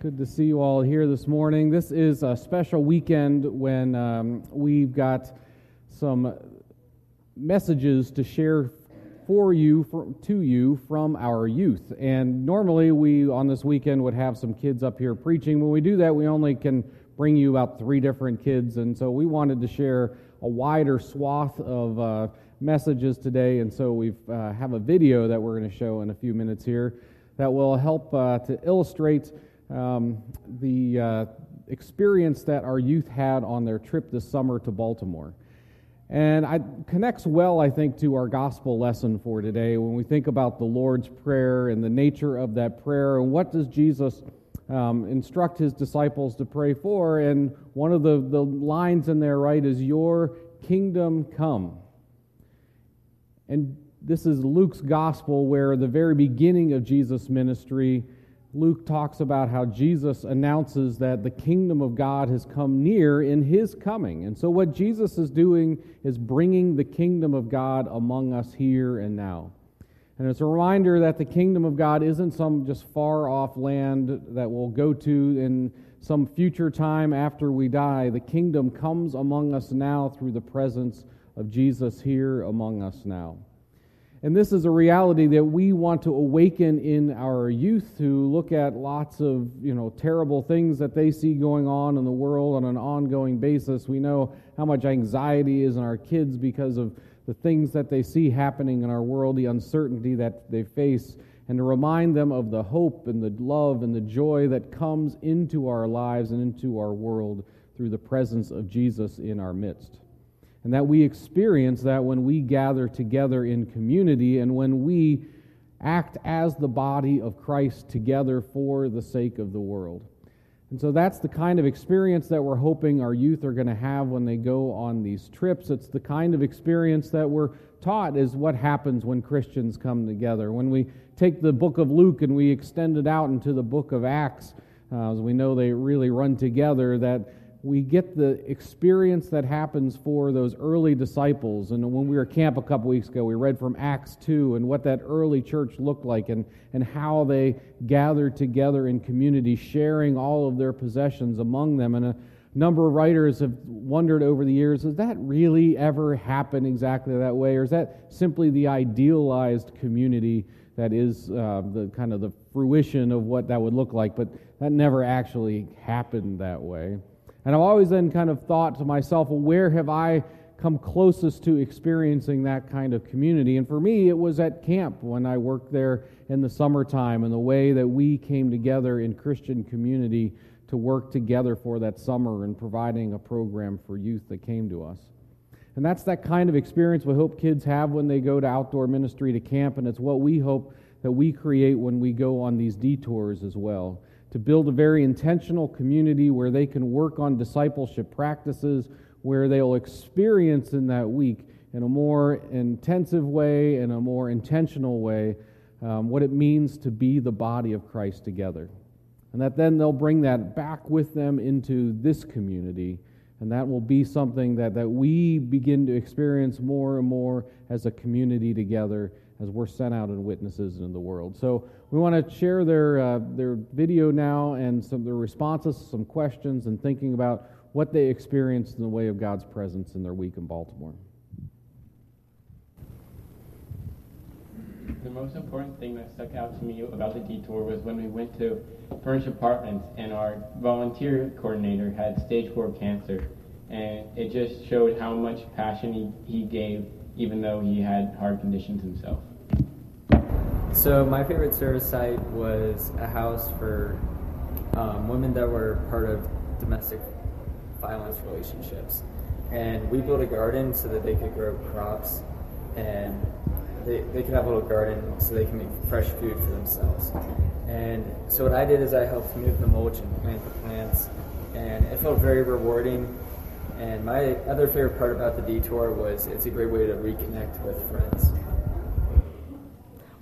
Good to see you all here this morning. This is a special weekend when um, we've got some messages to share for you, for, to you from our youth. And normally we, on this weekend, would have some kids up here preaching. When we do that, we only can bring you about three different kids. And so we wanted to share a wider swath of uh, messages today. And so we uh, have a video that we're going to show in a few minutes here that will help uh, to illustrate um, the uh, experience that our youth had on their trip this summer to Baltimore. And it connects well, I think, to our gospel lesson for today when we think about the Lord's Prayer and the nature of that prayer and what does Jesus um, instruct his disciples to pray for. And one of the, the lines in there, right, is, Your kingdom come. And this is Luke's gospel, where the very beginning of Jesus' ministry, Luke talks about how Jesus announces that the kingdom of God has come near in his coming. And so, what Jesus is doing is bringing the kingdom of God among us here and now. And it's a reminder that the kingdom of God isn't some just far off land that we'll go to in some future time after we die. The kingdom comes among us now through the presence of Jesus here among us now. And this is a reality that we want to awaken in our youth who look at lots of, you know, terrible things that they see going on in the world on an ongoing basis. We know how much anxiety is in our kids because of the things that they see happening in our world, the uncertainty that they face, and to remind them of the hope and the love and the joy that comes into our lives and into our world through the presence of Jesus in our midst and that we experience that when we gather together in community and when we act as the body of Christ together for the sake of the world. And so that's the kind of experience that we're hoping our youth are going to have when they go on these trips. It's the kind of experience that we're taught is what happens when Christians come together. When we take the book of Luke and we extend it out into the book of Acts, uh, as we know they really run together, that we get the experience that happens for those early disciples. And when we were at camp a couple weeks ago, we read from Acts 2 and what that early church looked like and, and how they gathered together in community, sharing all of their possessions among them. And a number of writers have wondered over the years does that really ever happen exactly that way? Or is that simply the idealized community that is uh, the kind of the fruition of what that would look like? But that never actually happened that way. And I've always then kind of thought to myself, well, where have I come closest to experiencing that kind of community? And for me, it was at camp when I worked there in the summertime and the way that we came together in Christian community to work together for that summer and providing a program for youth that came to us. And that's that kind of experience we hope kids have when they go to outdoor ministry to camp, and it's what we hope that we create when we go on these detours as well to build a very intentional community where they can work on discipleship practices, where they'll experience in that week in a more intensive way, in a more intentional way, um, what it means to be the body of Christ together. And that then they'll bring that back with them into this community. And that will be something that, that we begin to experience more and more as a community together as we're sent out and witnesses in the world. So we want to share their, uh, their video now and some their responses, some questions, and thinking about what they experienced in the way of God's presence in their week in Baltimore. The most important thing that stuck out to me about the detour was when we went to furnished apartments and our volunteer coordinator had stage four cancer. And it just showed how much passion he, he gave even though he had hard conditions himself. So my favorite service site was a house for um, women that were part of domestic violence relationships, and we built a garden so that they could grow crops, and they, they could have a little garden so they can make fresh food for themselves. And so what I did is I helped move the mulch and plant the plants, and it felt very rewarding. And my other favorite part about the detour was it's a great way to reconnect with friends.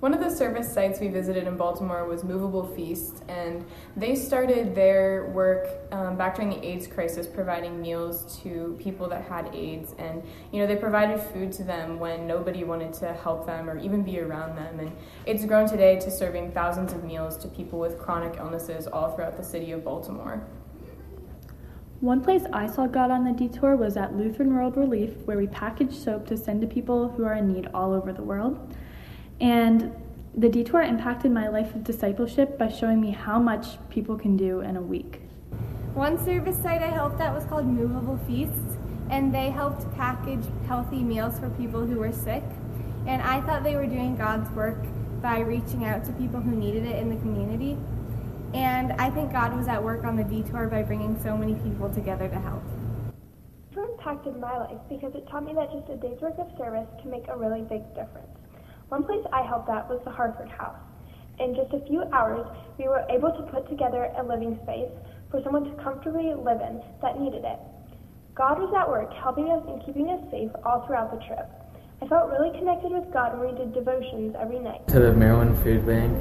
One of the service sites we visited in Baltimore was Moveable Feast, and they started their work um, back during the AIDS crisis, providing meals to people that had AIDS. And you know, they provided food to them when nobody wanted to help them or even be around them. And it's grown today to serving thousands of meals to people with chronic illnesses all throughout the city of Baltimore. One place I saw God on the detour was at Lutheran World Relief, where we package soap to send to people who are in need all over the world. And the detour impacted my life of discipleship by showing me how much people can do in a week. One service site I helped at was called Moveable Feasts, and they helped package healthy meals for people who were sick. And I thought they were doing God's work by reaching out to people who needed it in the community. And I think God was at work on the detour by bringing so many people together to help. It impacted my life because it taught me that just a day's worth of service can make a really big difference. One place I helped at was the Harford House. In just a few hours, we were able to put together a living space for someone to comfortably live in that needed it. God was at work helping us and keeping us safe all throughout the trip. I felt really connected with God when we did devotions every night. To the Maryland Food Bank,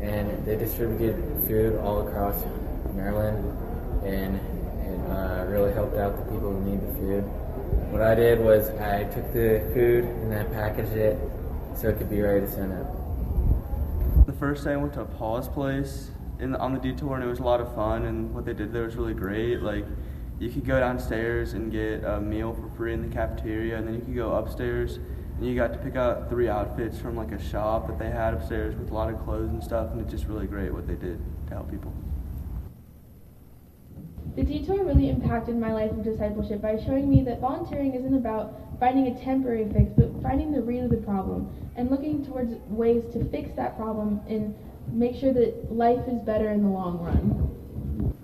and they distributed food all across Maryland, and it uh, really helped out the people who need the food. What I did was I took the food and I packaged it so it could be ready to send out. The first day I went to Paul's place in the, on the detour, and it was a lot of fun. And what they did there was really great. Like you could go downstairs and get a meal for free in the cafeteria, and then you could go upstairs and you got to pick out three outfits from like a shop that they had upstairs with a lot of clothes and stuff. And it's just really great what they did to help people. Detour really impacted my life of discipleship by showing me that volunteering isn't about finding a temporary fix, but finding the root of the problem and looking towards ways to fix that problem and make sure that life is better in the long run.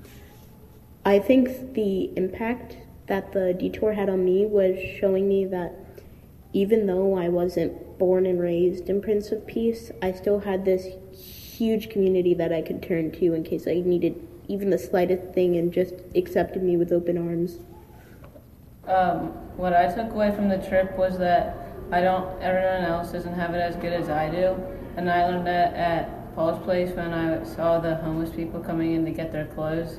I think the impact that the detour had on me was showing me that even though I wasn't born and raised in Prince of Peace, I still had this huge community that I could turn to in case I needed even the slightest thing and just accepted me with open arms. Um, what I took away from the trip was that I don't, everyone else doesn't have it as good as I do. And I learned that at Paul's place when I saw the homeless people coming in to get their clothes.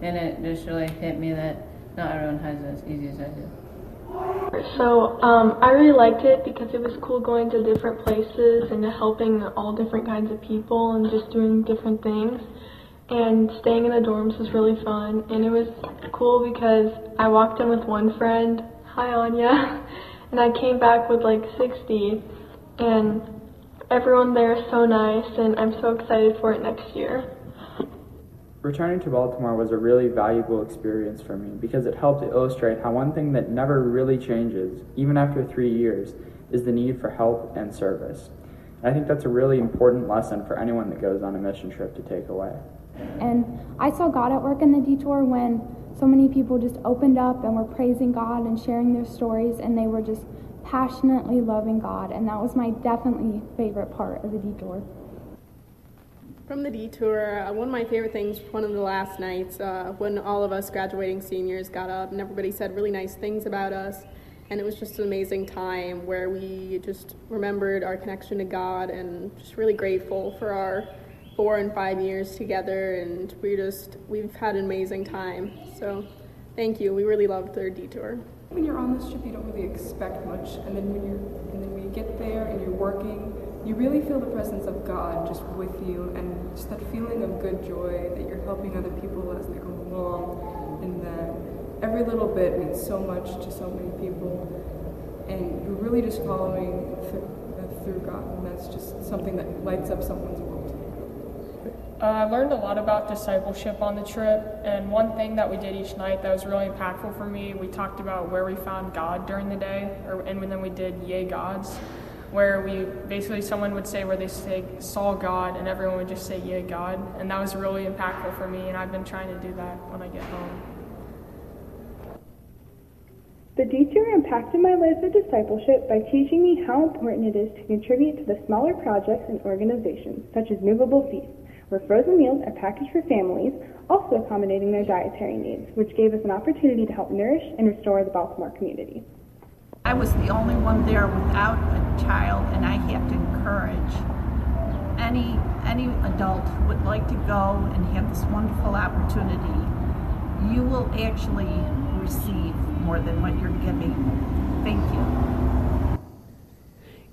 And it just really hit me that not everyone has it as easy as I do. So um, I really liked it because it was cool going to different places and helping all different kinds of people and just doing different things and staying in the dorms was really fun. And it was cool because I walked in with one friend, hi Anya, and I came back with like 60. And everyone there is so nice, and I'm so excited for it next year. Returning to Baltimore was a really valuable experience for me because it helped illustrate how one thing that never really changes, even after three years, is the need for help and service. I think that's a really important lesson for anyone that goes on a mission trip to take away. And I saw God at work in the detour when so many people just opened up and were praising God and sharing their stories, and they were just passionately loving God. And that was my definitely favorite part of the detour. From the detour, uh, one of my favorite things, one of the last nights, uh, when all of us graduating seniors got up and everybody said really nice things about us. And it was just an amazing time where we just remembered our connection to God and just really grateful for our four and five years together, and we just we've had an amazing time. So, thank you. We really loved their detour. When you're on this trip, you don't really expect much, and then when you're and then when you get there and you're working, you really feel the presence of God just with you, and just that feeling of good joy that you're helping other people as they go along, and that every little bit means so much to so many people, and you're really just following through, through God, and that's just something that lights up someone's world. Uh, I learned a lot about discipleship on the trip, and one thing that we did each night that was really impactful for me, we talked about where we found God during the day, or, and then we did Yay Gods, where we basically someone would say where they say saw God, and everyone would just say Yay God, and that was really impactful for me, and I've been trying to do that when I get home. The detour impacted my life of discipleship by teaching me how important it is to contribute to the smaller projects and organizations, such as Moveable Feast where frozen meals are packaged for families, also accommodating their dietary needs, which gave us an opportunity to help nourish and restore the Baltimore community. I was the only one there without a child, and I have to encourage any any adult who would like to go and have this wonderful opportunity. You will actually receive more than what you're giving. Thank you.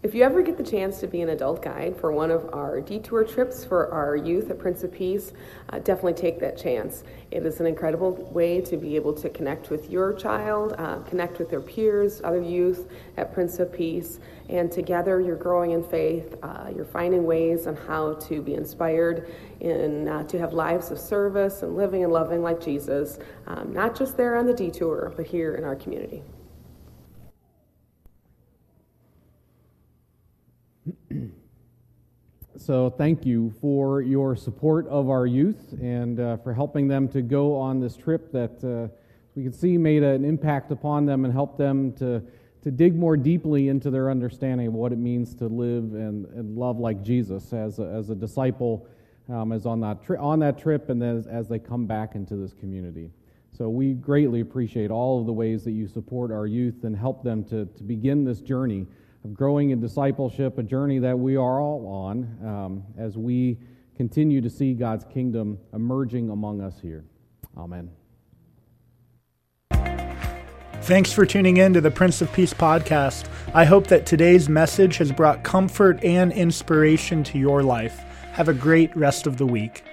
If you ever get the chance to be an adult guide for one of our detour trips for our youth at Prince of Peace, uh, definitely take that chance. It is an incredible way to be able to connect with your child, uh, connect with their peers, other youth at Prince of Peace, and together you're growing in faith. Uh, you're finding ways on how to be inspired in uh, to have lives of service and living and loving like Jesus, um, not just there on the detour, but here in our community. So thank you for your support of our youth and uh, for helping them to go on this trip that uh, we can see made an impact upon them and help them to, to dig more deeply into their understanding of what it means to live and, and love like Jesus as a, as a disciple um, as on that, tri- on that trip and as, as they come back into this community. So we greatly appreciate all of the ways that you support our youth and help them to, to begin this journey of growing in discipleship, a journey that we are all on um, as we continue to see God's kingdom emerging among us here. Amen. Thanks for tuning in to the Prince of Peace podcast. I hope that today's message has brought comfort and inspiration to your life. Have a great rest of the week.